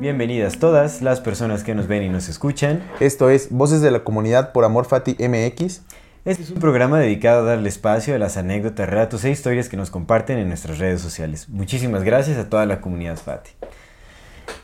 Bienvenidas todas las personas que nos ven y nos escuchan. Esto es Voces de la Comunidad por Amor Fati MX. Este es un programa dedicado a darle espacio a las anécdotas, relatos e historias que nos comparten en nuestras redes sociales. Muchísimas gracias a toda la comunidad Fati.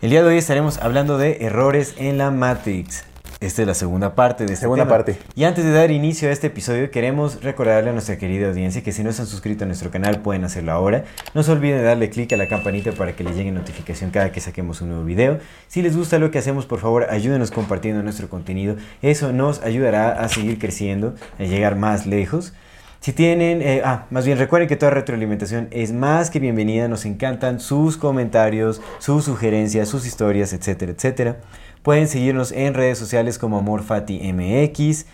El día de hoy estaremos hablando de errores en la Matrix. Esta es la segunda parte de este Segunda tema. parte. Y antes de dar inicio a este episodio, queremos recordarle a nuestra querida audiencia que si no se han suscrito a nuestro canal pueden hacerlo ahora. No se olviden de darle clic a la campanita para que les llegue notificación cada que saquemos un nuevo video. Si les gusta lo que hacemos, por favor, ayúdenos compartiendo nuestro contenido. Eso nos ayudará a seguir creciendo, a llegar más lejos. Si tienen, eh, ah, más bien recuerden que toda retroalimentación es más que bienvenida. Nos encantan sus comentarios, sus sugerencias, sus historias, etcétera, etcétera. Pueden seguirnos en redes sociales como AmorFatiMX.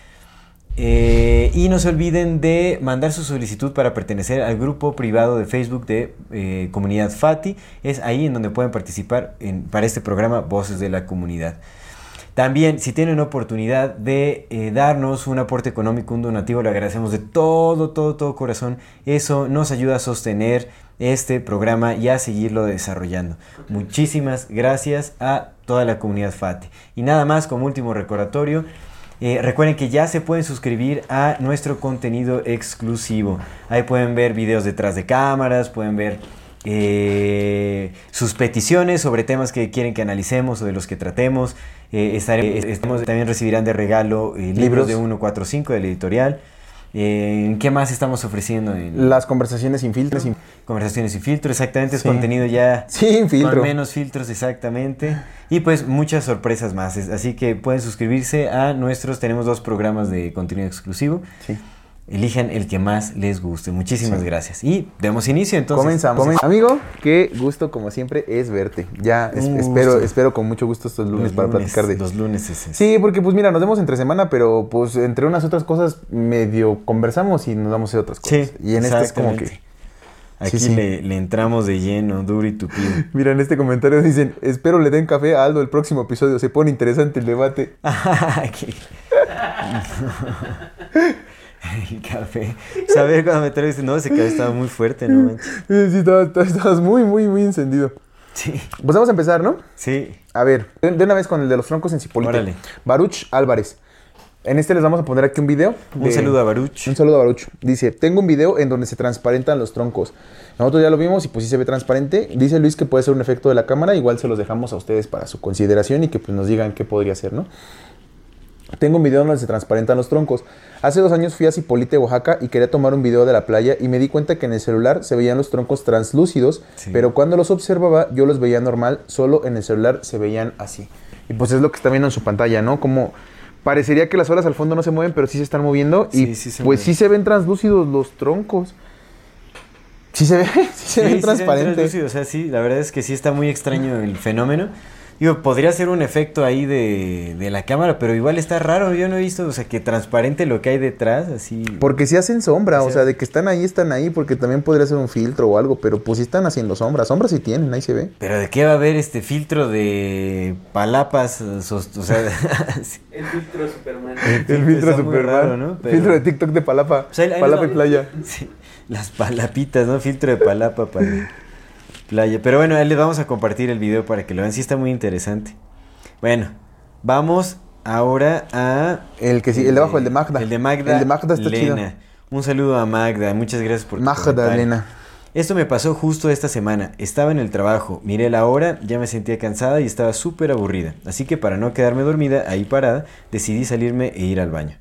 Eh, y no se olviden de mandar su solicitud para pertenecer al grupo privado de Facebook de eh, Comunidad Fati. Es ahí en donde pueden participar en- para este programa Voces de la Comunidad. También, si tienen oportunidad de eh, darnos un aporte económico, un donativo, lo agradecemos de todo, todo, todo corazón. Eso nos ayuda a sostener este programa y a seguirlo desarrollando. Muchísimas gracias a toda la comunidad FATE. Y nada más como último recordatorio, eh, recuerden que ya se pueden suscribir a nuestro contenido exclusivo. Ahí pueden ver videos detrás de cámaras, pueden ver eh, sus peticiones sobre temas que quieren que analicemos o de los que tratemos. Eh, estamos- también recibirán de regalo eh, libros Libros. de 145 del editorial. Eh, ¿Qué más estamos ofreciendo? En Las conversaciones sin filtros. sin- Conversaciones sin filtro, exactamente. Es Sí. contenido ya Sin filtro. con menos filtros, exactamente. Y pues muchas sorpresas más. Así que pueden suscribirse a nuestros. Tenemos dos programas de contenido exclusivo. Sí. Elijan el que más les guste. Muchísimas Sí. gracias. Y demos inicio entonces. Comenzamos. Comen- Amigo, qué gusto como siempre es verte. Ya es- espero, espero con mucho gusto estos lunes Los para lunes, platicar de... Los lunes es es- Sí, porque pues mira, nos vemos entre semana, pero pues entre unas otras cosas medio conversamos y nos damos a otras cosas. Sí, y en este es como que... Aquí Sí, sí. Le, le entramos de lleno, duro y tupido. Mira, en este comentario dicen, espero le den café a Aldo el próximo episodio, se pone interesante el debate. El café. Saber cuando me traes, no, ese café estaba muy fuerte, no manches. Sí, estabas, estabas muy, muy, muy encendido. Sí, Pues vamos a empezar, ¿no? sí. A ver, de, una vez con el de los troncos en Cipolite. Órale. Baruch Álvarez. En este les vamos a poner aquí un video. Un saludo a Baruch. Un saludo a Baruch. Dice, tengo un video en donde se transparentan los troncos. Nosotros ya lo vimos y pues sí se ve transparente. Dice Luis que puede ser un efecto de la cámara. Igual se los dejamos a ustedes para su consideración y que pues nos digan qué podría ser, ¿no? Tengo un video donde se transparentan los troncos. Hace dos años fui a Cipolite, Oaxaca y quería tomar un video de la playa y me di cuenta que en el celular se veían los troncos translúcidos, Sí. pero cuando los observaba yo los veía normal, solo en el celular se veían así. Y pues es lo que está viendo en su pantalla, ¿no? Como parecería que las olas al fondo no se mueven, pero sí se están moviendo y Sí, sí se pues mueven. sí se ven translúcidos los troncos. Sí se ve, sí se Sí, ven sí transparentes. translúcido, O sea, sí, la verdad es que sí está muy extraño el fenómeno. Digo, podría ser un efecto ahí de, de la cámara, pero igual está raro. Yo no he visto, o sea, que transparente lo que hay detrás, así. Porque si hacen sombra, O o sea- sea, de que están ahí, están ahí, porque también podría ser un filtro o algo, pero pues sí están haciendo sombra. Sombra sí tienen, ahí se ve. Pero de qué va a haber este filtro de palapas, o sea. El filtro Superman. El filtro Superman. raro, ¿no? Pero- Filtro de TikTok de Palapa. O sea, palapa y playa. Sí, las palapitas, ¿no? Filtro de palapa para playa. Pero bueno, ahí les vamos a compartir el video para que lo vean. Sí está muy interesante. Bueno, vamos ahora a... El que sí, el de abajo, el de Magda. El de Magda. El de Magda está chido. Un saludo a Magda. Muchas gracias por comentario. Magdalena. Esto me pasó justo esta semana. Estaba en el trabajo, miré la hora, ya me sentía cansada y estaba súper aburrida. Así que para no quedarme dormida ahí parada, decidí salirme e ir al baño.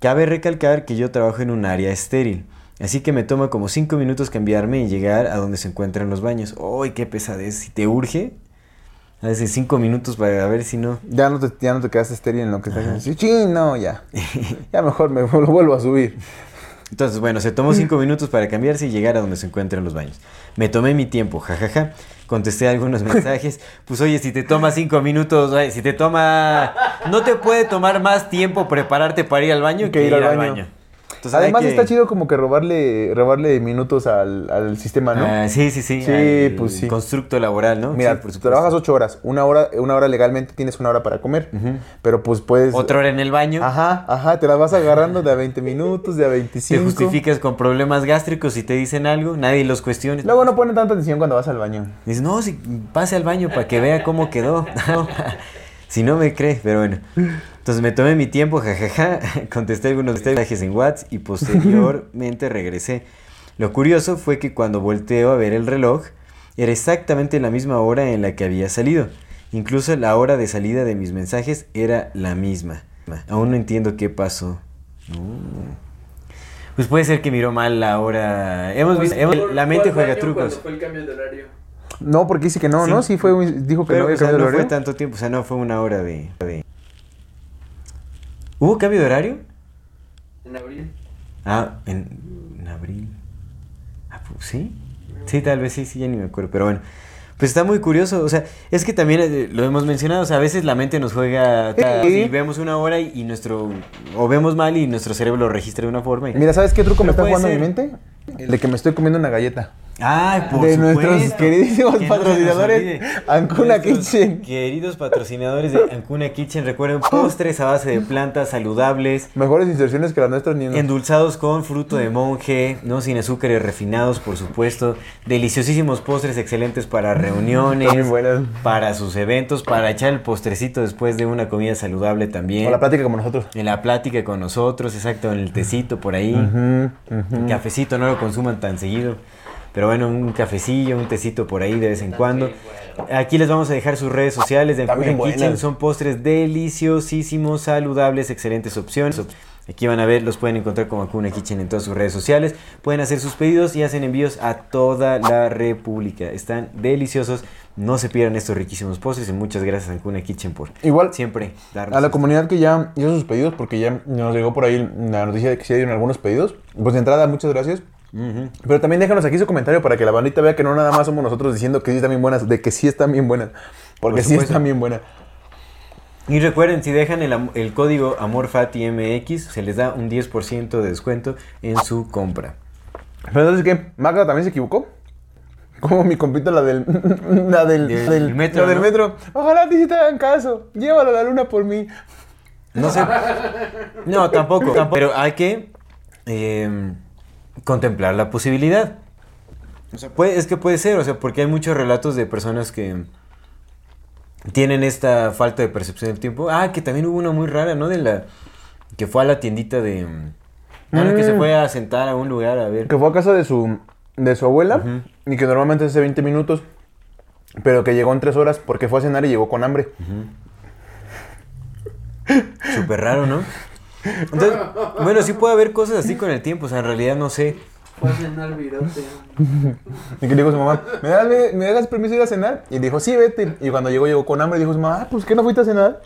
Cabe recalcar que yo trabajo en un área estéril. Así que me toma como 5 minutos cambiarme y llegar a donde se encuentran los baños. ¡Uy, qué pesadez! Si te urge, a veces 5 minutos para ver si no. Ya no te, ya no te quedaste estéril en lo que estás haciendo. Sí, sí, no, ya. Ya mejor me lo vuelvo a subir. Entonces, bueno, se tomó cinco minutos para cambiarse y llegar a donde se encuentran los baños. Me tomé mi tiempo, jajaja. Contesté algunos mensajes. Pues oye, si te toma cinco minutos, oye, si te toma... No te puede tomar más tiempo prepararte para ir al baño que, ir, al baño. Entonces, Además que- está chido como que robarle, robarle minutos al, al sistema, ¿no? Ah, sí, sí, sí. Sí, al pues sí. Constructo laboral, ¿no? Mira, Sí, por trabajas ocho horas. Una hora, una hora legalmente tienes una hora para comer. Pero pues puedes... Otra hora en el baño. Ajá, ajá, te las vas agarrando de a 20 minutos, de a Te 25. justificas con problemas gástricos y te dicen algo, nadie los cuestiona. Luego no ponen tanta atención cuando vas al baño. Dices, no, si pase al baño para que vea cómo quedó. si no me cree, pero bueno. Entonces me tomé mi tiempo, jajaja, contesté algunos mensajes en WhatsApp y posteriormente regresé. Lo curioso fue que cuando volteo a ver el reloj, era exactamente la misma hora en la que había salido. Incluso la hora de salida de mis mensajes era la misma. Aún no entiendo qué pasó. Mm. Pues puede ser que miró mal la hora. Hemos visto, hemos- la mente juega trucos. fue el cambio de horario? No, porque dice que no, Sí. ¿no? Sí fue, un- dijo que Pero no había o sea, no el fue tanto tiempo, o sea, no fue una hora de... de- ¿Hubo cambio de horario? En abril. Ah, en, en abril. Ah, pues, ¿Sí? Sí, tal vez sí, sí, ya ni me acuerdo, pero bueno. Pues está muy curioso, o sea, es que también eh, lo hemos mencionado, o sea, a veces la mente nos juega... Sí. Y vemos una hora y, y nuestro... O vemos mal y nuestro cerebro lo registra de una forma. y- Mira, ¿sabes qué truco me está jugando a mi ser. mente? El de que me estoy comiendo una galleta. Por de supuesto. nuestros queridísimos Que no patrocinadores, olvide. Ancuna Kitchen. Queridos patrocinadores de Ancuna Kitchen, recuerden postres a base de plantas saludables, Mejores inserciones que las nuestras ni endulzados con fruto de monje, no sin azúcares refinados, por supuesto, deliciosísimos postres excelentes para reuniones, para sus eventos, para echar el postrecito después de una comida saludable también. O la plática como nosotros. En la plática con nosotros, exacto, en el tecito por ahí. Cafecito, no lo consuman tan seguido. Pero bueno, un cafecillo, un tecito por ahí de vez en cuando. Aquí les vamos a dejar sus redes sociales de Ancuna Kitchen. buenas. Son postres deliciosísimos, saludables, excelentes opciones. Aquí van a ver, los pueden encontrar como Ancuna Kitchen en todas sus redes sociales. Pueden hacer sus pedidos y hacen envíos a toda la República. Están deliciosos. No se pierdan estos riquísimos postres y muchas gracias a Ancuna Kitchen por Igual siempre darnos a la esto. comunidad que ya hizo sus pedidos, porque ya nos llegó por ahí la noticia de que se dieron algunos pedidos. Pues de entrada, muchas gracias. Pero también déjanos aquí su comentario para que la bandita vea que no nada más somos nosotros diciendo que sí están bien buenas, de que sí están bien buenas. Porque Por sí están bien buenas. Y recuerden, si dejan el, el código AMORFATIMX, se les da un 10% de descuento en su compra. Pero entonces, ¿qué? ¿Magda también se equivocó? Como mi compita, la del, la del, Del- metro, la del ¿no? metro. Ojalá te hagan caso. Llévalo a la luna por mí. No sé. No, tampoco. tampoco. Pero hay que eh, contemplar la posibilidad. O sea, puede- es que puede ser, o sea, porque hay muchos relatos de personas que tienen esta falta de percepción del tiempo. Ah, que también hubo una muy rara, ¿no? De la que fue a la tiendita de... No, que se Mm. fue a sentar a un lugar a ver. Que fue a casa de su, de su abuela y que normalmente hace 20 minutos, pero que llegó en 3 horas porque fue a cenar y llegó con hambre. Súper raro, ¿no? Entonces, bueno, sí puede haber cosas así con el tiempo, o sea, en realidad no sé. Fue a cenar virote. Y que dijo su mamá, ¿Me das, me, das permiso de ir a cenar? Y dijo, sí, vete. Y cuando llegó, llegó con hambre y dijo su mamá, ah, pues ¿qué no fuiste a cenar?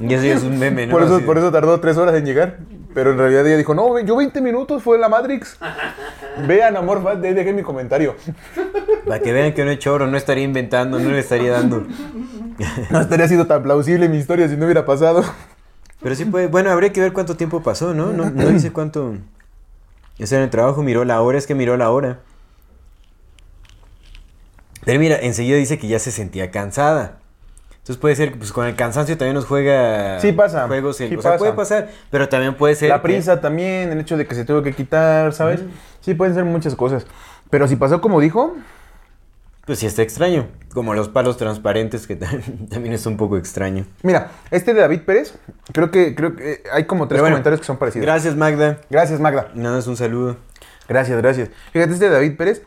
Y eso ya es un meme, ¿no? por, eso, por eso tardó 3 horas en llegar. Pero en realidad ella dijo, no, yo 20 minutos fue la Matrix. Vean, amor, de ahí dejé mi comentario. Para que vean que no he choro, no estaría inventando, no le estaría dando. No estaría sido tan plausible mi historia si no hubiera pasado. Pero sí puede, bueno, habría que ver cuánto tiempo pasó, ¿no? No, no dice cuánto. Eso en el trabajo, miró la hora, es que miró la hora. Pero mira, enseguida dice que ya se sentía cansada. Entonces puede ser que pues, con el cansancio también nos juega Sí pasa, juegos. el- sí o sea, pasa. puede pasar, pero también puede ser. La que- prisa también, el hecho de que se tuvo que quitar, ¿sabes? Sí, pueden ser muchas cosas. Pero si pasó como dijo, Pues sí está extraño. Como los palos transparentes, que tam- también es un poco extraño. mira, este de David Pérez, creo que, creo que eh, hay como tres bueno, comentarios que son parecidos. Gracias, Magda. Gracias, Magda. Nada, es un saludo. Gracias, gracias. Fíjate, este de David Pérez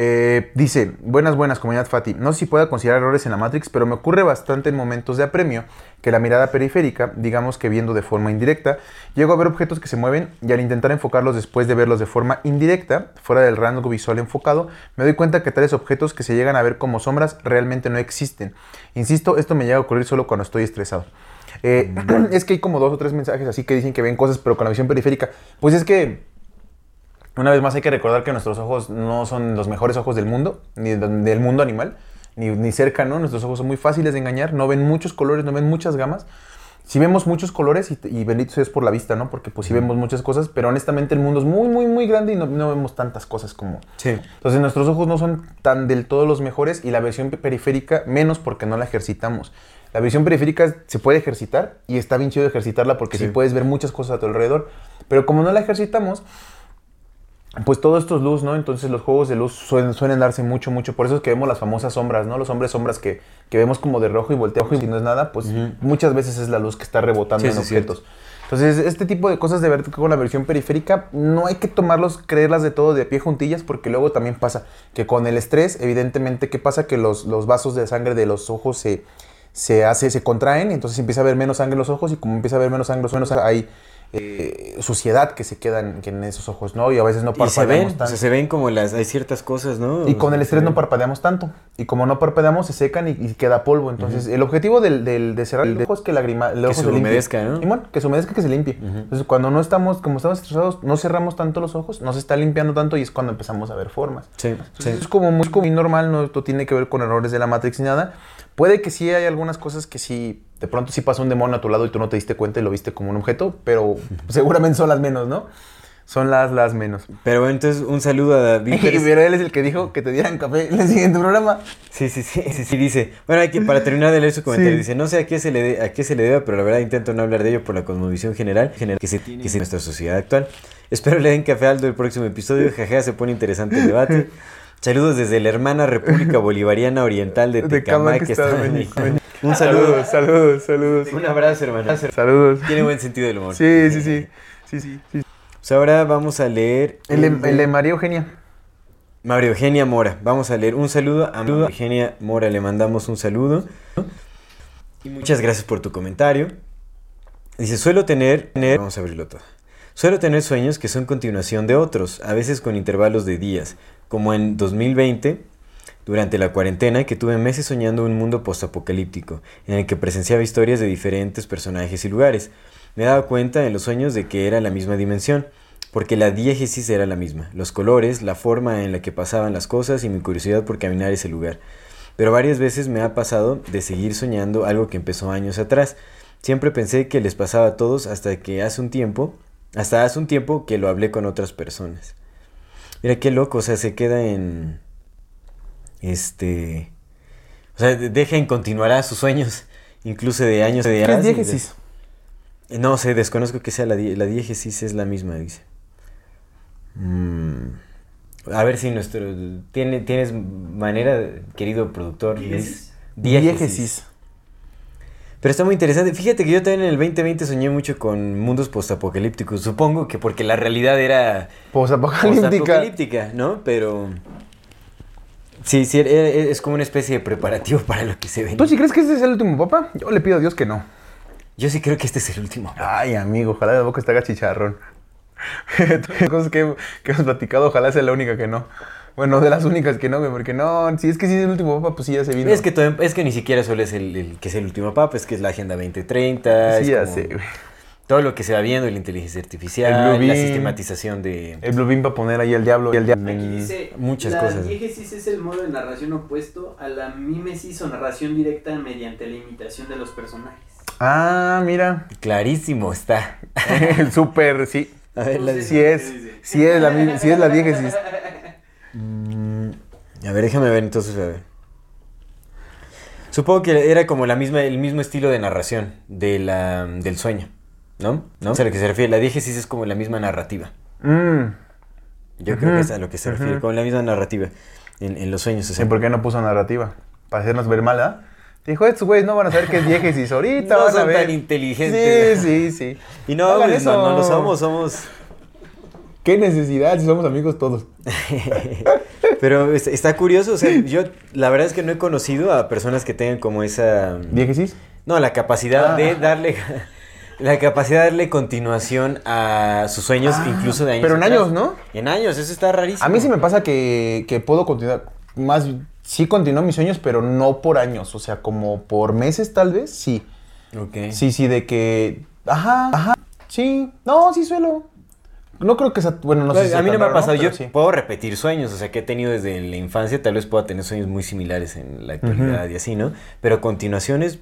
eh, dice, buenas, buenas, comunidad Fati. No sé si pueda considerar errores en la Matrix, pero me ocurre bastante en momentos de apremio que la mirada periférica, digamos que viendo de forma indirecta, llego a ver objetos que se mueven y al intentar enfocarlos después de verlos de forma indirecta, fuera del rango visual enfocado, me doy cuenta que tales objetos que se llegan a ver como sombras realmente no existen. Insisto, esto me llega a ocurrir solo cuando estoy estresado. Eh, es que hay como dos o tres mensajes así que dicen que ven cosas, pero con la visión periférica. Pues es que, una vez más, hay que recordar que nuestros ojos no son los mejores ojos del mundo, ni del mundo animal, ni, ni cerca, ¿no? Nuestros ojos son muy fáciles de engañar, no ven muchos colores, no ven muchas gamas. Sí vemos muchos colores y, y bendito seas por la vista, ¿no? Porque pues sí vemos muchas cosas, pero honestamente el mundo es muy, muy, muy grande y no, no vemos tantas cosas como... Sí. Entonces nuestros ojos no son tan del todo los mejores y la visión periférica menos porque no la ejercitamos. La visión periférica se puede ejercitar y está bien chido ejercitarla porque sí, Sí. puedes ver muchas cosas a tu alrededor. Pero como no la ejercitamos, pues todo esto es luz, ¿no? Entonces los juegos de luz suelen, suelen darse mucho, mucho. Por eso es que vemos las famosas sombras, ¿no? Los hombres sombras que, que vemos como de rojo y volteado y si no es nada, pues muchas veces es la luz que está rebotando Sí, en sí, objetos. Entonces, este tipo de cosas de ver con la versión periférica, no hay que tomarlos, creerlas de todo de pie juntillas, porque luego también pasa que con el estrés, evidentemente, ¿qué pasa? Que los, los vasos de sangre de los ojos se, se hace, se contraen, y entonces empieza a haber menos sangre en los ojos, y como empieza a haber menos sangre, menos hay eh, suciedad que se queda en, que en esos ojos, ¿no? Y a veces no Y se parpadeamos ven, o tanto. sea, se ven como las, hay ciertas cosas, ¿no? Y con el Se estrés no parpadeamos tanto. Y como no parpadeamos, se secan y, y queda polvo. Entonces, el objetivo del, del- de cerrar el ojo es que la grima, el ojo se limpie. humedezca, ¿no? Simón, que se humedezca, que se limpie. Entonces, cuando no estamos, como estamos estresados, no cerramos tanto los ojos, no se está limpiando tanto y es cuando empezamos a ver formas. Sí, Entonces, sí. Es como muy, muy normal, no esto tiene que ver con errores de la Matrix ni nada. Puede que sí hay algunas cosas que sí, de pronto sí pasa un demonio a tu lado y tú no te diste cuenta y lo viste como un objeto, pero seguramente son las menos, ¿no? Son las, las menos. Pero bueno, entonces un saludo a David Pérez. Pero él es el que dijo que te dieran café en el siguiente programa. Sí, sí, sí, sí, sí, dice. Bueno, hay que, para terminar de leer su comentario, Sí. dice, no sé a qué se le de- a qué se le deba, pero la verdad intento no hablar de ello por la cosmovisión general, general que se tiene en nuestra sociedad actual. Espero le den café Aldo el próximo episodio, jaja, se pone interesante el debate. Saludos desde la hermana República Bolivariana Oriental de Tecamac, que está en México. Un saludo. saludos, saludos. Un abrazo, hermano. Saludos. Tiene buen sentido del humor. Sí, sí, sí. Sí, sí. sí. Pues ahora vamos a leer El, de, el de María Eugenia. María Eugenia Mora. Vamos a leer un saludo a María Eugenia Mora. Le mandamos un saludo. Y muchas gracias por tu comentario. Dice, suelo tener- Vamos a abrirlo todo. Suelo tener sueños que son continuación de otros, a veces con intervalos de días, como en 2020, durante la cuarentena, que tuve meses soñando un mundo postapocalíptico, en el que presenciaba historias de diferentes personajes y lugares. Me daba cuenta en los sueños de que era la misma dimensión, porque la diégesis era la misma, los colores, la forma en la que pasaban las cosas y mi curiosidad por caminar ese lugar. Pero varias veces me ha pasado de seguir soñando algo que empezó años atrás. Siempre pensé que les pasaba a todos hasta que hace un tiempo, hasta hace un tiempo que lo hablé con otras personas. Mira qué loco, o sea, se queda en este o sea, de- deja en continuará sus sueños incluso de años de ¿Qué es de- diégesis? no sé, desconozco que sea la, die- la diégesis, es la misma, dice. Mm, A ver si nuestro... ¿tiene, ¿Tienes manera, querido productor? Diégesis. Diégesis. Pero está muy interesante. Fíjate que yo también en el 2020 soñé mucho con mundos postapocalípticos. Supongo que porque la realidad era postapocalíptica, ¿no? Pero... Sí, sí, era- era- es como una especie de preparativo para lo que se ve. ¿Tú sí crees que este es el último papa? Yo le pido a Dios que no. Yo sí creo que este es el último. Ay, amigo, ojalá de boca te haga chicharrón. Todas las cosas que, que hemos platicado, ojalá sea la única que no. Bueno, de las únicas que no, güey, porque no, si es que sí es el último papa, pues sí ya se vino. Es que, todo- es que ni siquiera solo es el, el que es el último papa, es que es la Agenda 2030. Sí, es ya como sé, güey. Todo lo que se va viendo, la inteligencia artificial, El Blue la sistematización de... El Blue Beam para poner ahí el diablo y el diablo. Aquí dice, muchas la cosas. diégesis es el modo de narración opuesto a la mímesis o narración directa mediante la imitación de los personajes. Ah, mira. Clarísimo está. Súper, sí. A ver, la- qué es, sí es la, sí es la diégesis. A ver, déjame ver entonces, a ver. Supongo que era como la misma, el mismo estilo de narración de la, del sueño, ¿no? ¿No? Sea, a lo que se refiere, la diégesis es como la misma narrativa. Mm. Yo creo que es a lo que se refiere, ujú. con la misma narrativa en, en los sueños. O sea, Sí, ¿por qué no puso narrativa? Para hacernos ver mal, ¿ah? Dijo, estos güeyes no van a saber qué es diégesis. Ahorita No van a son ver. tan inteligentes. Sí, sí, sí. Y no, Hagan pues, no, eso. no lo somos, somos... ¿Qué necesidad si somos amigos todos? Pero está, curioso, o sea, yo la verdad es que no he conocido a personas que tengan como esa... ¿Diégesis? No, la capacidad Ah. de darle... La capacidad de darle continuación a sus sueños, Ah, incluso de años pero en atrás. años, ¿no? En años, eso está rarísimo. A mí sí me pasa que, que puedo continuar. Más, sí continúo mis sueños, pero no por años. O sea, como por meses tal vez, sí. Ok. Sí, sí, de que. Ajá, ajá. Sí, no, sí suelo. No creo que sea. Bueno, no sé si a mí no me ha pasado, yo sí. puedo repetir sueños, o sea, que he tenido desde la infancia, tal vez pueda tener sueños muy similares en la actualidad y así, ¿no? Pero continuaciones,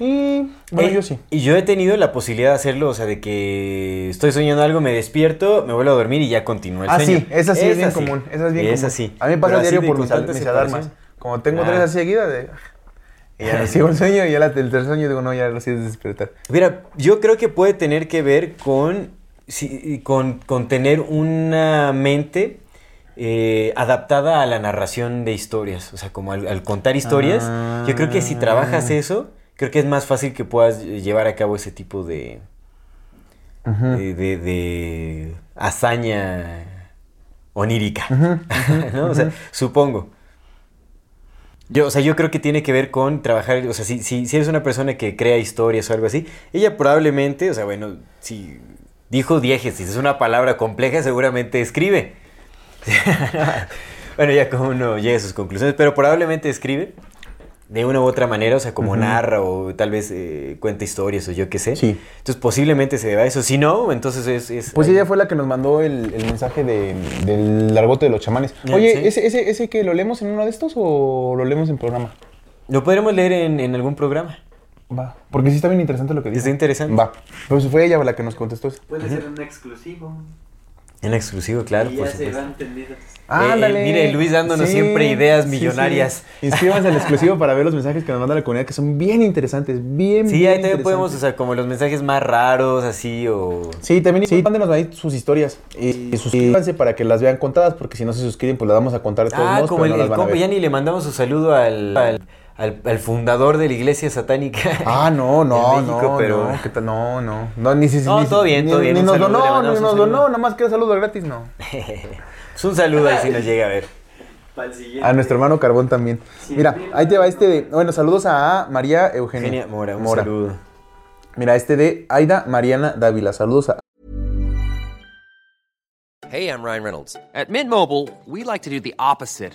Y. Bueno, Eh, yo sí. Y yo he tenido la posibilidad de hacerlo, o sea, de que estoy soñando algo, me despierto, me vuelvo a dormir y ya continúa el Ah, sueño. sí, esa sí es bien común. Esa es bien común. sí. A mí me pasa diario así por mis, mis alarmas. Como tengo Ah. tres así seguidas, de. Y ya sigo el sueño y ya la, el tercer sueño digo, no, ya lo siento despertar. Mira, yo creo que puede tener que ver con, sí, con, con tener una mente eh, adaptada a la narración de historias. O sea, como al, al contar historias. Yo creo que si trabajas Ah. eso, creo que es más fácil que puedas llevar a cabo ese tipo de, de, de- de hazaña onírica. ¿no? O sea, supongo. Yo, o sea, yo creo que tiene que ver con trabajar, o sea, si, si, si eres una persona que crea historias o algo así, ella probablemente, o sea, bueno, si dijo diégesis, es una palabra compleja, seguramente escribe. bueno, ya como uno llega a sus conclusiones, pero probablemente escribe de una u otra manera, o sea, como narra o tal vez eh, cuenta historias o yo qué sé. Sí. Entonces posiblemente se deba a eso. Si no, entonces es... es Pues ella fue la que nos mandó el, el mensaje de- del largote de los chamanes. Ya, Oye, sí. ¿ese, ese, ¿ese que lo leemos en uno de estos o lo leemos en programa? Lo podremos leer en, en algún programa. Va. Porque sí está bien interesante lo que dice. Está interesante. Va. Pues fue ella la que nos contestó eso. Puede ser un exclusivo. En exclusivo, claro, y por ya se van tendidos. Ándale. Eh, mire, Luis dándonos siempre ideas millonarias. sí. Inscríbanse al exclusivo para ver los mensajes que nos manda la comunidad, que son bien interesantes, bien, Sí, bien ahí también podemos, sea, como los mensajes más raros, así, o... Sí, también sí, mándenos ahí sus historias y, y suscríbanse para que las vean contadas, porque si no se suscriben, pues las vamos a contar de todos Ah, modos, como el, no el compa, ya ni le mandamos un saludo al, al, al- al fundador de la iglesia satánica. Ah, no, no, en México, no, pero... no, ¿qué tal? no, no, no, ni si, No, ni, todo bien, ni- todo bien, Ni nos donó, ni nos donó, nada más que saludo gratis, no. Pues un saludo ahí si nos llega a ver. A nuestro hermano Carbón también. Sí, Mira, ahí te va este de, bueno, saludos a María Eugenia. Eugenia Mora, un saludo. Mira, este de Aida Mariana Dávila, saludos a Hey, I'm Ryan Reynolds. At Mint Mobile, we like to do the opposite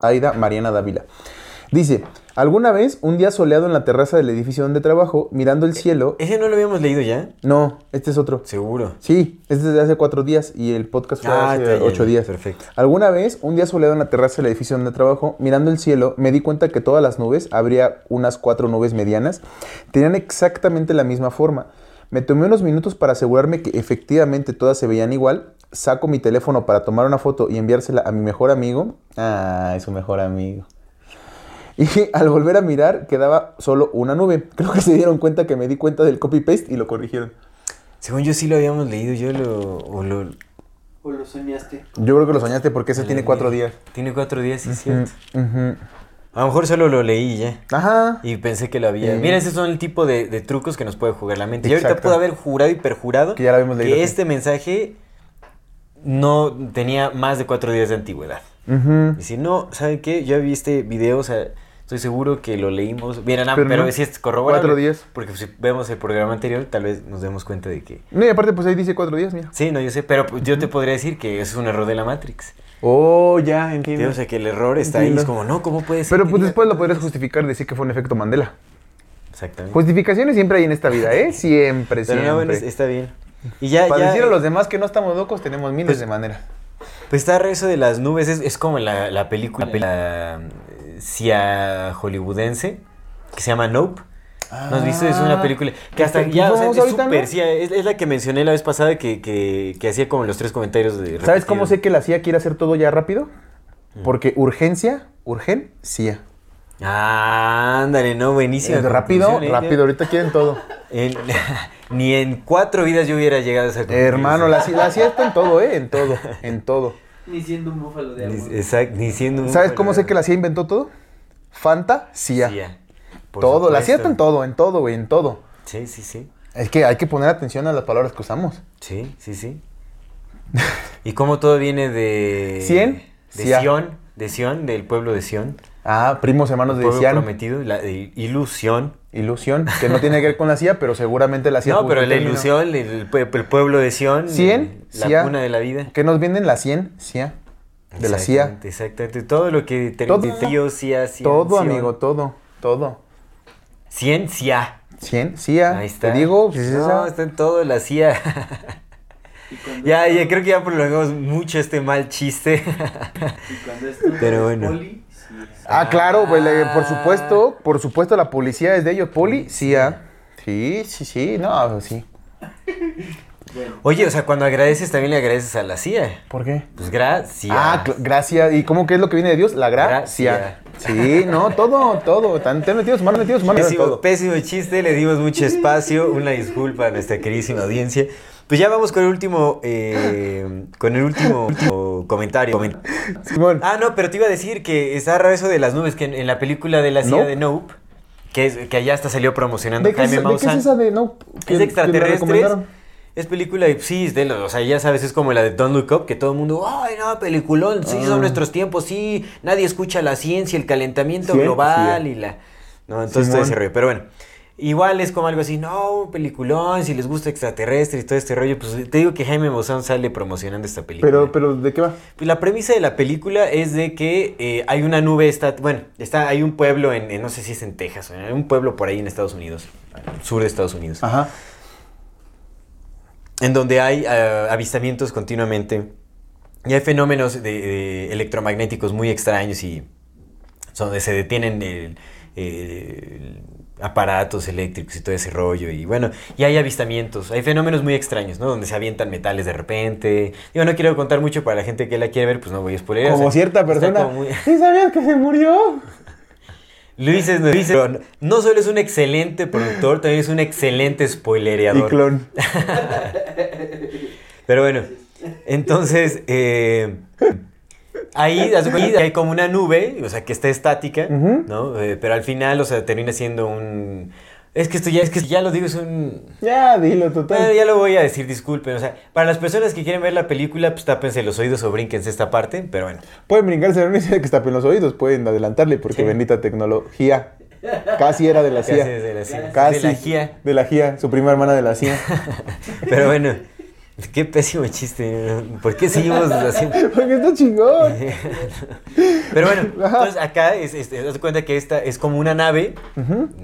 Aida Mariana Dávila. Dice, alguna vez, un día soleado en la terraza del edificio donde trabajo, mirando el cielo... ¿Ese no lo habíamos leído ya? No, este es otro. Seguro. Sí, este es de hace cuatro días y el podcast fue Ah, hace ocho días. perfecto. Alguna vez, un día soleado en la terraza del edificio donde trabajo, mirando el cielo, me di cuenta que todas las nubes, habría unas cuatro nubes medianas, tenían exactamente la misma forma. Me tomé unos minutos para asegurarme que efectivamente todas se veían igual. Saco mi teléfono para tomar una foto y enviársela a mi mejor amigo. Ah, es su mejor amigo. Y al volver a mirar, quedaba solo una nube. Creo que se dieron cuenta que me di cuenta del copy-paste y lo corrigieron. Según yo sí lo habíamos leído, yo lo... o lo- ¿O lo soñaste? Yo creo que lo soñaste porque ese tiene cuatro días. Tiene cuatro días, sí, es cierto. Ujú. A lo mejor solo lo leí ya. Ajá. Y pensé que lo había. Sí. Mira, esos son el tipo de, de trucos que nos puede jugar la mente. Yo ahorita Exacto. puedo haber jurado y perjurado Que ya lo leído, que este mensaje no tenía más de cuatro días de antigüedad. Ujú. Y si no, ¿saben qué? Yo vi este video, o sea, estoy seguro que lo leímos. Ana, Pero pero, no. si es corroborable. Cuatro días. Porque si vemos el programa anterior, tal vez nos demos cuenta de que. No, y aparte, pues ahí dice cuatro días, mira. Sí, no, yo sé, pero pues, yo te podría decir que eso es un error de la Matrix. Oh, ya, entiendo. O sea, que el error está ahí. Es como, no, ¿cómo puede ser? Pero pues después lo podrías justificar, decir que fue un efecto Mandela. Exactamente. Justificaciones siempre hay en esta vida, ¿eh? Siempre, pero siempre. no, bueno, está bien. Y ya, Para ya, decir a eh, los demás que no estamos locos, tenemos miles Pues- de maneras. Pues está eso de las nubes, es, es como la, la película la, eh, cia hollywoodense que se llama Nope. ¿No has visto? Es una película que hasta ¿Qué ya, o sea, vamos es ahorita, súper, no? sí, es, es la que mencioné la vez pasada que, que, que hacía como los tres comentarios de ¿Sabes cómo sé que la CIA quiere hacer todo ya rápido? Porque urgencia, urgencia. Ah, ándale, no, buenísima. Eh, rápido, ¿eh? rápido, ahorita quieren todo. En- ni en cuatro vidas yo hubiera llegado a esa conclusión. Hermano, la, CIA la CIA está en todo, ¿eh? En todo, en todo. Ni siendo un búfalo de agua. Exacto, ni siendo un ¿Sabes cómo sé que la CIA inventó todo? Fantasía. Sí, ya. Por Todo, la CIA supuesto. está en todo, en todo, güey, en todo. Sí, sí, sí. Es que hay que poner atención a las palabras que usamos. Sí, sí, sí. ¿Y cómo todo viene de... ¿Cien? De Sia. Sion, de Sion, del pueblo de Sion. Ah, primos hermanos de Cian. prometido, la de ilusión. Ilusión, que no tiene que ver con la CIA, pero seguramente la CIA. No, pero la término. ilusión, el, pue- el pueblo de Sion. Cien, La Sia. cuna de la vida. Que nos vienen la 100, CIA. De la CIA. Exactamente. Todo lo que... te- Todo. de tío, Sia, Sion, Todo, Sion. amigo, todo, todo. Ciencia. 100, CIA. Ahí está. Te digo, pues es no, está en todo la CIA. Ya, ya, creo que ya prolongamos mucho este mal chiste. Y cuando Pero bueno. poli, sí. Ah, claro, pues, le- por supuesto, por supuesto la policía es de ellos, poli, CIA. Sí, sí, sí, no, sí. Bueno, Oye, o sea, cuando agradeces también le agradeces a la CIA. ¿Por qué? Pues gracias. Ah, gracias. ¿Y cómo que es lo que viene de Dios? La gracia. Gracia. Sí, no, todo, todo. Tan, te han metido su mano, metido su mano en Pésimo, todo. pésimo chiste, le dimos mucho espacio. Una disculpa a nuestra queridísima audiencia. Pues ya vamos con el último, eh, con el último, último comentario. Simón. Ah, no, pero te iba a decir que está raro eso de las nubes, que en, en la película de la CIA Nope. de Nope, que, es, que allá hasta salió promocionando ¿De qué, es, Jaime de qué es esa de no? Es que- me extraterrestres. Es película, y sí, es de lo- o sea, ya sabes, es como la de Don't Look Up, que todo el mundo, ay, no, peliculón, sí, Ah. son nuestros tiempos, sí, nadie escucha la ciencia, el calentamiento global sí. y la... No, entonces todo ese rollo, pero bueno. Igual es como algo así, no, peliculón, si les gusta extraterrestres y todo este rollo, pues te digo que Jaime Maussan sale promocionando esta película. Pero, pero, ¿de qué va? Pues la premisa de la película es de que eh, hay una nube, está, bueno, está, hay un pueblo en, en- no sé si es en Texas, o en un pueblo por ahí en Estados Unidos, sur de Estados Unidos, Ajá. En donde hay eh, avistamientos continuamente y hay fenómenos de, de electromagnéticos muy extraños y donde se detienen el- el aparatos eléctricos y todo ese rollo y bueno, y hay avistamientos, hay fenómenos muy extraños, ¿no? Donde se avientan metales de repente. Digo, no quiero contar mucho para la gente que la quiere ver, pues no voy a spoiler. Como cierta persona. muy... ¿Sí sabías que se murió? Luis es, pero no- solo es un excelente productor, también es un excelente Y spoilereador. clon. Pero bueno, entonces, eh, ahí hay como una nube, o sea, que está estática. ¿no? Eh, pero al final, o sea, termina siendo un... Es que esto ya, es que ya lo digo, es un... Ya, dilo, total. ya lo voy a decir, disculpen. O sea, para las personas que quieren ver la película, pues tápense los oídos o brínquense esta parte, pero bueno. Pueden brincarse, no dice que tapen los oídos, pueden adelantarle, porque Sí. bendita tecnología. Casi era de la Casi CIA. de la CIA. Casi. De la CIA. De la CIA, su prima hermana de la CIA. Pero bueno, qué pésimo chiste. ¿Por qué seguimos haciendo...? Porque está chingón. Pero bueno, entonces acá es, das cuenta que esta es como una nave,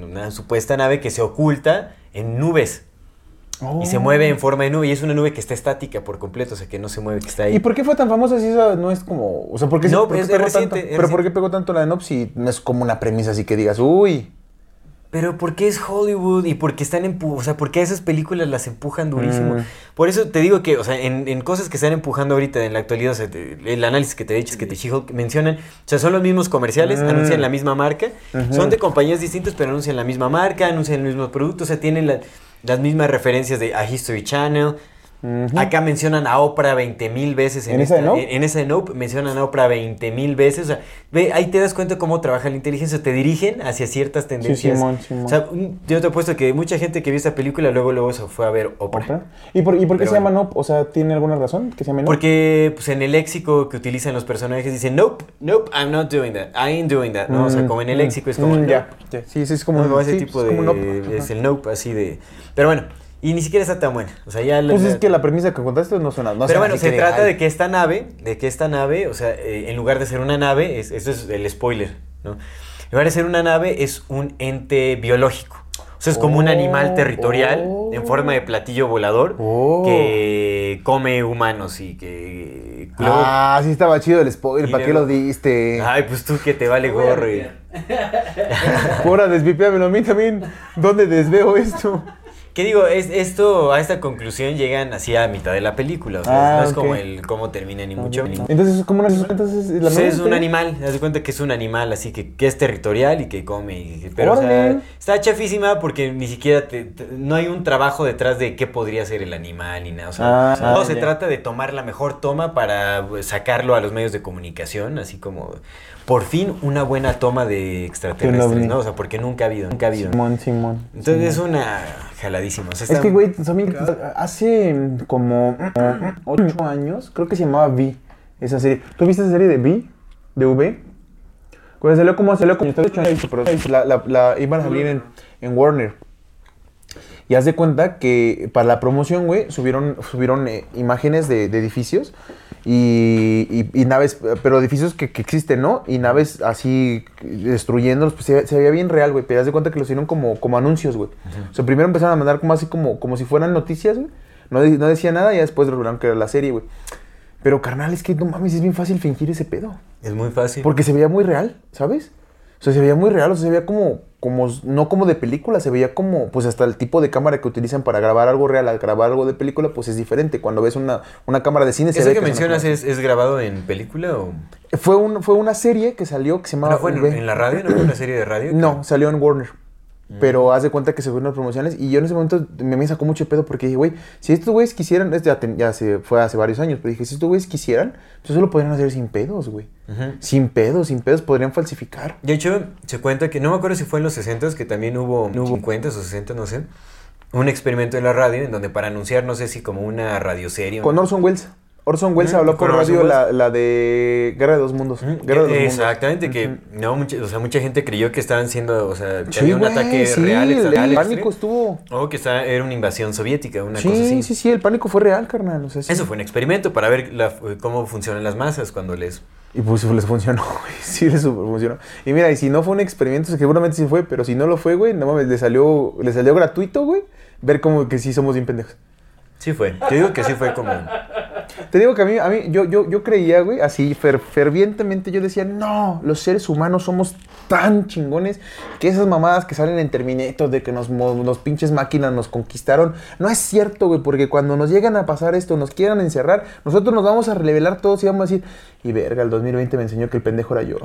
una supuesta nave que se oculta en nubes y se Oh. mueve en forma de nube y es una nube que está estática por completo, o sea que no se mueve, que está ahí. ¿Y por qué fue tan famosa si esa no es como... O sea, ¿por qué, se- No, por qué es- pegó reciente, tanto? Pero ¿por qué pegó tanto la de Nope si no es como una premisa así que digas, uy... Pero porque es Hollywood y porque están empu o sea, porque esas películas las empujan durísimo. Mm. Por eso te digo que, o sea, en, en cosas que están empujando ahorita en la actualidad, o sea, te- el análisis que te he dicho es que te She-Hulk mencionan, o sea, son los mismos comerciales, Mm. anuncian la misma marca, son de compañías distintas, pero anuncian la misma marca, anuncian el mismo producto, o sea, tienen la- las mismas referencias de a History Channel. Acá mencionan a Oprah 20 mil veces. ¿En de esta- Nope? En, en esa de Nope mencionan a Oprah 20 mil veces. O sea, ve, ahí te das cuenta cómo trabaja la inteligencia. Te dirigen hacia ciertas tendencias. Simón, Simón. O sea, un- yo te apuesto que mucha gente que vio esta película luego, luego se fue a ver Oprah. ¿Oprah? ¿Y por, y por qué Pero se llama. Nope? O sea, ¿tiene alguna razón que se llame Nope? Porque pues, en el léxico que utilizan los personajes dicen, nope, nope, I'm not doing that, I ain't doing that, ¿no? O sea, Mm, como en el mm, léxico es como, mm, ya, ya. Sí, sí, es como, Como, un- ese sí, tipo es de... como Nope. es el nope, así de... Pero bueno, y ni siquiera está tan buena. O sea, ya... Pues la- es que la premisa que contaste no suena. No Pero bueno, se que trata de que esta nave, de que esta nave, o sea, eh, en lugar de ser una nave, es, eso es el spoiler, ¿no? En lugar de ser una nave, es un ente biológico. O sea, es como un Oh, animal territorial oh. en forma de platillo volador Oh. que come humanos y que... luego- Ah, sí estaba chido el spoiler. ¿Para qué lo diste? Ay, pues tú que te vale gorro. Ahora desvipiámelo a mí también. ¿Dónde desveo esto? ¿Qué digo? Es, esto, a esta conclusión llegan así a mitad de la película. O sea, Ah, no es como el cómo termina ni mucho. menos. Entonces, ¿cómo una entonces la es un animal, haz de cuenta que es un animal, así que, que es territorial y que come. y- pero, o sea, Órale. está chafísima porque ni siquiera te- te- no hay un trabajo detrás de qué podría ser el animal ni nada. O sea, Ah, todo ah, se ya. trata de tomar la mejor toma para pues, sacarlo a los medios de comunicación, así como por fin una buena toma de extraterrestres. ¿no? O sea, porque nunca ha habido, nunca ha habido. Simón, Simón. Entonces es una jaladísima. o sea, Es que, güey, también hace como ocho años, creo que se llamaba V, esa serie. ¿Tú viste esa serie de V? ¿De V? Cuando salió como salió como la, la, la iban a salir en, en Warner. Y haz de cuenta que para la promoción, güey, subieron, subieron eh, imágenes de, de edificios y, y- y naves, pero edificios que, que existen, ¿no? Y naves así destruyéndolos, pues se, se veía bien real, güey. Pero haz de cuenta que los hicieron como, como anuncios, güey. O sea, primero empezaron a mandar como así como, como si fueran noticias, güey. No, de- no decía nada y después revelaron que era la serie, güey. Pero carnal, es que no mames, es bien fácil fingir ese pedo. es muy fácil. Porque se veía muy real, ¿sabes? O sea, se veía muy real, o sea, se veía como, como, no como de película, se veía como, pues hasta el tipo de cámara que utilizan para grabar algo real, al grabar algo de película, pues es diferente. Cuando ves una, una cámara de cine, se ¿Eso ve que una mencionas es, es grabado en película o Fue, un, fue una serie que salió que se llamaba... no fue en, V. en la radio? ¿No fue una serie de radio? No, salió en Warner. Pero haz de cuenta que se fueron las promociones y yo en ese momento me, me sacó mucho de pedo porque dije, güey, si estos güeyes quisieran, ya, ten- ya se fue hace varios años, pero dije, si estos güeyes quisieran, pues eso lo podrían hacer sin pedos, güey. Sin pedos, sin pedos, podrían falsificar. De hecho, se cuenta que, no me acuerdo si fue en los 60 que también hubo, hubo 50 o 60, no sé, un experimento en la radio en donde para anunciar, no sé si como una radioserie. Con Orson Welles. Orson Welles habló por radio la, de Guerra de dos Mundos. Ujú, Guerra de dos Mundos. Exactamente, que no, mucha, o sea, mucha gente creyó que estaban siendo, o sea, que Sí, había un ataque sí, real, el, pánico estuvo. O que era una invasión soviética, una cosa así. Sí, sí, sí, el pánico fue real, carnal. o sea, sí. Eso fue un experimento para ver la- cómo funcionan las masas cuando les... Y pues les funcionó, güey. Sí les super funcionó. Y mira, y si no fue un experimento, seguramente sí fue, pero si no lo fue, güey, no mames, le salió, le salió gratuito, güey, ver como que sí somos bien pendejos. Sí fue. Yo digo que sí fue como... Te digo que a mí, a mí yo, yo, yo creía, güey, así fer- fervientemente, yo decía, no, los seres humanos somos tan chingones que esas mamadas que salen en Terminator de que nos, los pinches máquinas nos conquistaron, no es cierto, güey, porque cuando nos llegan a pasar esto, nos quieran encerrar, nosotros nos vamos a revelar todos y vamos a decir, y verga, el 2020 me enseñó que el pendejo era yo.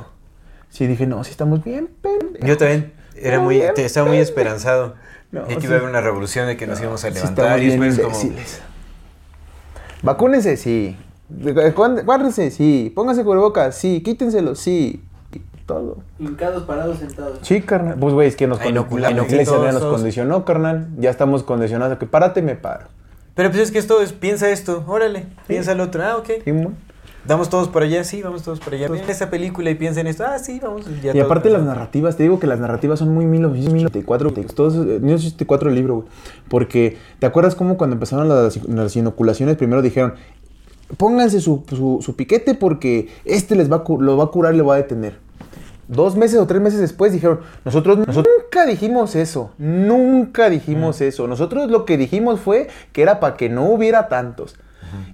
Sí, dije, no, sí estamos bien, pendejos. Yo también era Muy bien, estaba muy esperanzado. No, de que iba a haber una revolución, de que nos íbamos a levantar y después como... Vacúnense, sí. Guá- Guárdense, sí. Pónganse cubrebocas, sí. Quítenselo, sí. Todo. Hincados, parados, sentados. Sí, carnal. Pues, güey, es que nos A inocular, la iglesia todos, ya nos condicionó, carnal. Ya estamos condicionados a que párate, me paro. Pero pues es que esto es, piensa esto, órale, piensa el otro, ah, ok. Simón. Vamos todos para allá, sí, vamos todos para allá. Ve esa película y piensa en esto, ah, sí, vamos. ya Y aparte las narrativas, te digo que las narrativas son muy 1984, todos, eh, 1984 el libro, güey. Porque, ¿te acuerdas cómo cuando empezaron las, las inoculaciones, primero dijeron, pónganse su, su- su piquete porque este les va a, lo va a curar y lo va a detener. Dos meses o tres meses después dijeron, nosotros, nosotros nunca dijimos eso, nunca dijimos eso. Nosotros lo que dijimos fue que era para que no hubiera tantos.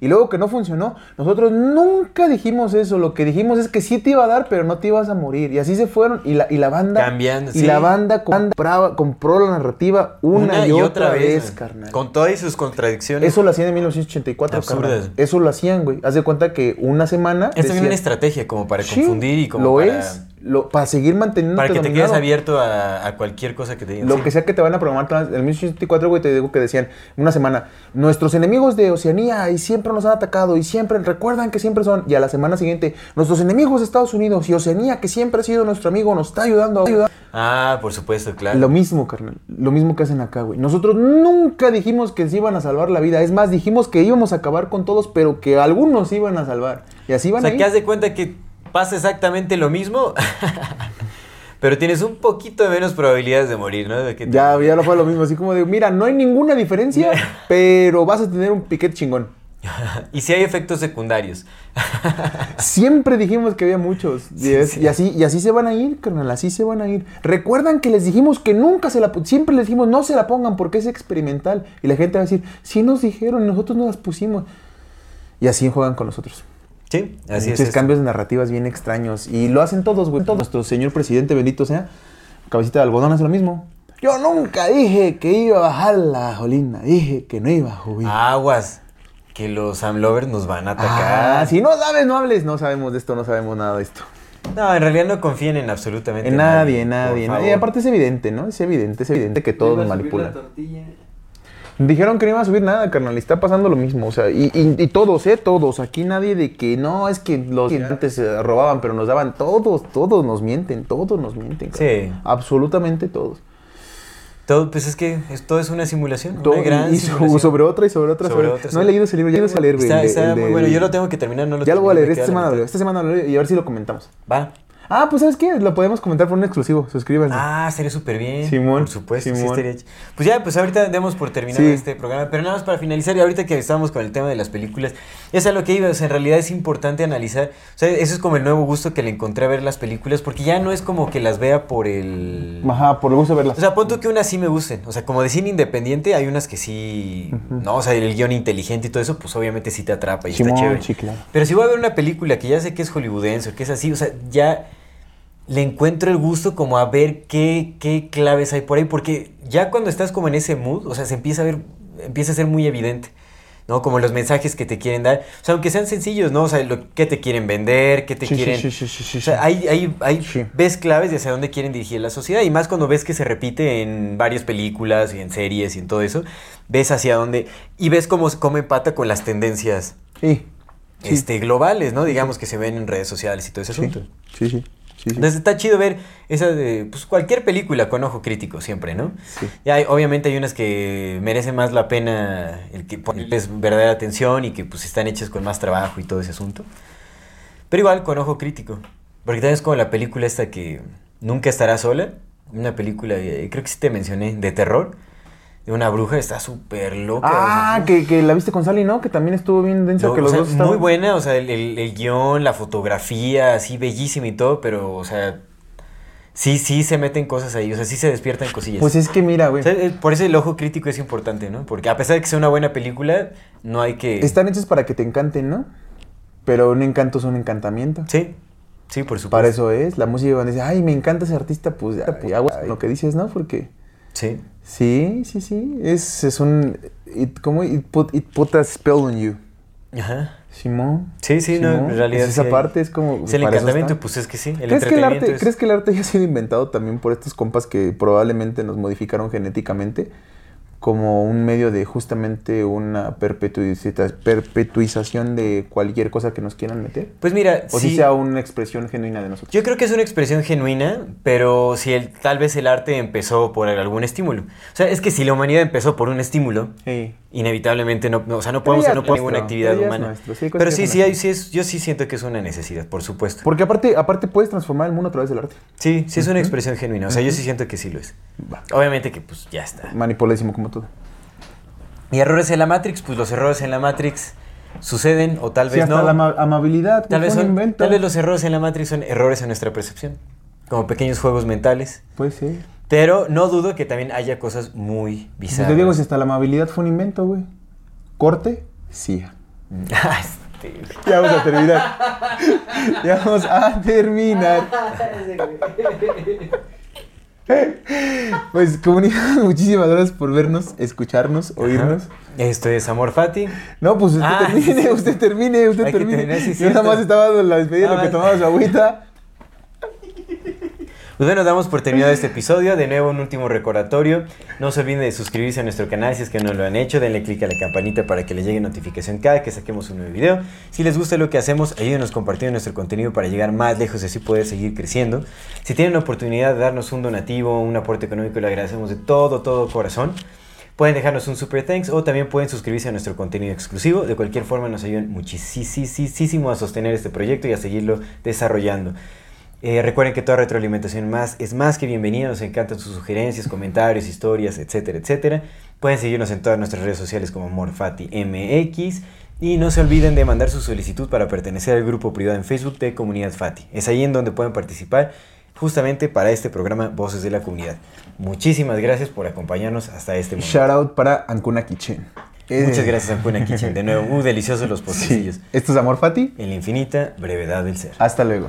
Y luego que no funcionó, nosotros nunca dijimos eso. Lo que dijimos es que sí te iba a dar, pero no te ibas a morir. Y así se fueron. Y la, y la banda. Cambiando, Y sí. la banda compraba- compró la narrativa una, y, otra, vez, carnal. Con todas sus contradicciones. Eso lo hacían en 1984, Absurdas. carnal. Eso lo hacían, güey. Haz de cuenta que una semana. es también una estrategia como para Sí, confundir y como Lo para, es. Lo, para seguir manteniendo. para que te quedes abierto a, a cualquier cosa que te digan. Lo Sí. que sea que te van a programar. En el 1984, güey, te digo que decían una semana, nuestros enemigos de Oceanía y siempre nos han atacado y siempre, recuerdan que siempre son. Y a la semana siguiente, nuestros enemigos de Estados Unidos y Oceanía, que siempre ha sido nuestro amigo, nos está ayudando a ayudar. Ah, por supuesto, claro. Lo mismo, carnal. Lo mismo que hacen acá, güey. Nosotros nunca dijimos que se iban a salvar la vida. Es más, dijimos que íbamos a acabar con todos, pero que algunos se iban a salvar. Y así o van sea, a que haz de cuenta que pasa exactamente lo mismo, pero tienes un poquito menos probabilidades de morir, ¿no? De que te- Ya, ya lo fue lo mismo. Así como de, mira, no hay ninguna diferencia, pero vas a tener un piquete chingón. Y si hay efectos secundarios. Siempre dijimos que había muchos. Y, así, y así se van a ir, carnal, así se van a ir. Recuerdan que les dijimos que nunca se la siempre les dijimos no se la pongan porque es experimental. Y la gente va a decir, sí nos dijeron, nosotros no las pusimos. Y así juegan con nosotros. Sí, así es. Muchos cambios de narrativas bien extraños. Y lo hacen todos, güey. Todos. Nuestro señor presidente, bendito sea, cabecita de algodón hace lo mismo. Yo nunca dije que iba a bajar la gasolina. Dije que no iba a subir. Aguas, que los Amlovers nos van a atacar. Ah, si no sabes, no hables. No sabemos de esto, no sabemos nada de esto. No, en realidad no confíen en absolutamente En nadie, en nadie. nadie. Y aparte es evidente, ¿no? Es evidente, es evidente que todos nos subir la manipulan. tortilla. Dijeron que no iba a subir nada, carnal. y Está pasando lo mismo. O sea, y, y- y todos, ¿eh? Todos. Aquí nadie de que no, es que los antes se robaban, pero nos daban. Todos, todos nos mienten. Todos nos mienten. carnal. Sí. Absolutamente todos. Todo, pues es que es- todo es una simulación. Todo- una gran y simulación. sobre otra y sobre otra. Sobre sobre- otra, no he leído ese libro, ya lo voy a leer, güey. Está, el está el muy bueno. Yo lo tengo que terminar, no lo Ya lo voy a leer esta semana, esta semana lo leo y a ver si lo comentamos. Va. Ah, pues ¿sabes qué? Lo podemos comentar por un exclusivo. Suscríbanse. Ah, sería súper bien. Simón, Por supuesto, sí Simón. estaría Pues ya, pues ahorita demos por terminado Sí. este programa. Pero nada más para finalizar, y ahorita que estamos con el tema de las películas, es a lo que iba. O sea, en realidad es importante analizar. O sea, eso es como el nuevo gusto que le encontré a ver las películas, porque ya no es como que las vea por el. Ajá, por el gusto de verlas. O sea, punto que unas sí me gusten. O sea, como de cine independiente, hay unas que sí. No, o sea, el guion inteligente y todo eso, pues obviamente sí te atrapa y Simón, está chévere. sí, claro. Pero si voy a ver una película que ya sé que es hollywoodense o que es así, o sea, ya le encuentro el gusto como a ver qué, qué claves hay por ahí, porque ya cuando estás como en ese mood, o sea, se empieza a ver, empieza a ser muy evidente. ¿no? Como los mensajes que te quieren dar. O sea, aunque sean sencillos, ¿no? O sea, lo que te quieren vender, qué te Sí, quieren. sí, sí, sí, sí, o sea, hay, hay, hay Sí. ves claves de hacia dónde quieren dirigir la sociedad. Y más cuando ves que se repite en varias películas y en series y en todo eso. Ves hacia dónde. Y ves cómo, cómo empata con las tendencias Sí. Este, globales, ¿no? Digamos que se ven en redes sociales y todo ese asunto. Sí, sí. Sí, sí. Entonces está chido ver esa de, pues cualquier película con ojo crítico siempre, ¿no? Sí. Y hay- obviamente hay unas que merecen más la pena el que ponerles verdadera atención y que pues están hechas con más trabajo y todo ese asunto. Pero igual con ojo crítico. Porque también es como la película esta que nunca estará sola. Una película, eh, creo que sí te mencioné, de terror. De una bruja, está súper loca. o sea, Ah, que, que la viste con Sally, ¿no? Que también estuvo bien densa, no, que o los sea, dos estaban... Muy buena, o sea, el, el- el guion, la fotografía, así bellísima y todo, pero, o sea, sí, sí se meten cosas ahí, o sea, sí se despiertan cosillas. Pues es que mira, güey. O sea, eh, por eso el ojo crítico es importante, ¿no? Porque a pesar de que sea una buena película, no hay que... Están hechos para que te encanten, ¿no? Pero un encanto es un encantamiento. Sí, sí, por supuesto. Para eso es. La música cuando dice, ay, me encanta ese artista, pues, aguas con lo que dices, ¿no? Porque Sí. Sí, sí, sí. Es, es un... It, ¿Cómo? It put, it put a spell on you. Ajá. Simón. Sí, sí, no, en realidad Es esa sí parte es como... Es el encantamiento, está. pues es que sí, el ¿Crees que, el arte, es- ¿Crees que el arte haya sido inventado también por estos compas que probablemente nos modificaron genéticamente como un medio de justamente una perpetuiza- perpetuización de cualquier cosa que nos quieran meter? Pues mira, O si sí, sea una expresión genuina de nosotros. Yo creo que es una expresión genuina, pero si el, tal vez el arte empezó por algún estímulo. O sea, es que si la humanidad empezó por un estímulo, Sí. Inevitablemente no, no- o sea, no podemos hacer no ninguna actividad humana. sí, pero sí, sí, hay, sí es, yo sí siento que es una necesidad, por supuesto. Porque aparte, aparte puedes transformar el mundo a través del arte. Sí, sí es una expresión genuina. O sea, yo sí siento que sí lo es. Va. Obviamente que pues ya está. Manipuladísimo como todo. Y errores en la Matrix, pues los errores en la Matrix suceden o tal Sí, vez hasta no. la ama- amabilidad. tal, vez son, tal vez los errores en la Matrix son errores en nuestra percepción. Como pequeños juegos mentales. Pues sí. Pero no dudo que también haya cosas muy Pues bizarras. te digo, si hasta la amabilidad fue un invento, güey. Corte, sí. Ah, este. Ya vamos a terminar. ya vamos a terminar. Pues comunidad, muchísimas gracias por vernos, escucharnos, oírnos. Esto es Amor Fati. No, pues usted Ah, termine, sí. usted termine, usted Hay que termine. terminar, sí, Yo nada más estaba dando la despedida de lo que tomaba su agüita. Pues bueno, damos por terminado este episodio. De nuevo, un último recordatorio. No se olviden de suscribirse a nuestro canal si es que no lo han hecho. Denle click a la campanita para que les llegue notificación cada que saquemos un nuevo video. Si les gusta lo que hacemos, ayúdenos compartiendo nuestro contenido para llegar más lejos y así poder seguir creciendo. Si tienen la oportunidad de darnos un donativo, un aporte económico, le agradecemos de todo, todo corazón. Pueden dejarnos un super thanks o también pueden suscribirse a nuestro contenido exclusivo. De cualquier forma nos ayudan muchísimo a sostener este proyecto y a seguirlo desarrollando. Eh, recuerden que toda retroalimentación más es más que bienvenida. Nos encantan sus sugerencias, comentarios, historias, etcétera, etcétera. Pueden seguirnos en todas nuestras redes sociales como MorFatiMX. Y no se olviden de mandar su solicitud para pertenecer al grupo privado en Facebook de Comunidad Fati. Es ahí en donde pueden participar justamente para este programa Voces de la Comunidad. Muchísimas gracias por acompañarnos hasta este momento. Shout out para Ancuna Kitchen. Eh. Muchas gracias, Ancuna Kitchen. De nuevo, uh, deliciosos los Sí. postrecillos. Esto es Amor Fati. En la infinita brevedad del ser. Hasta luego.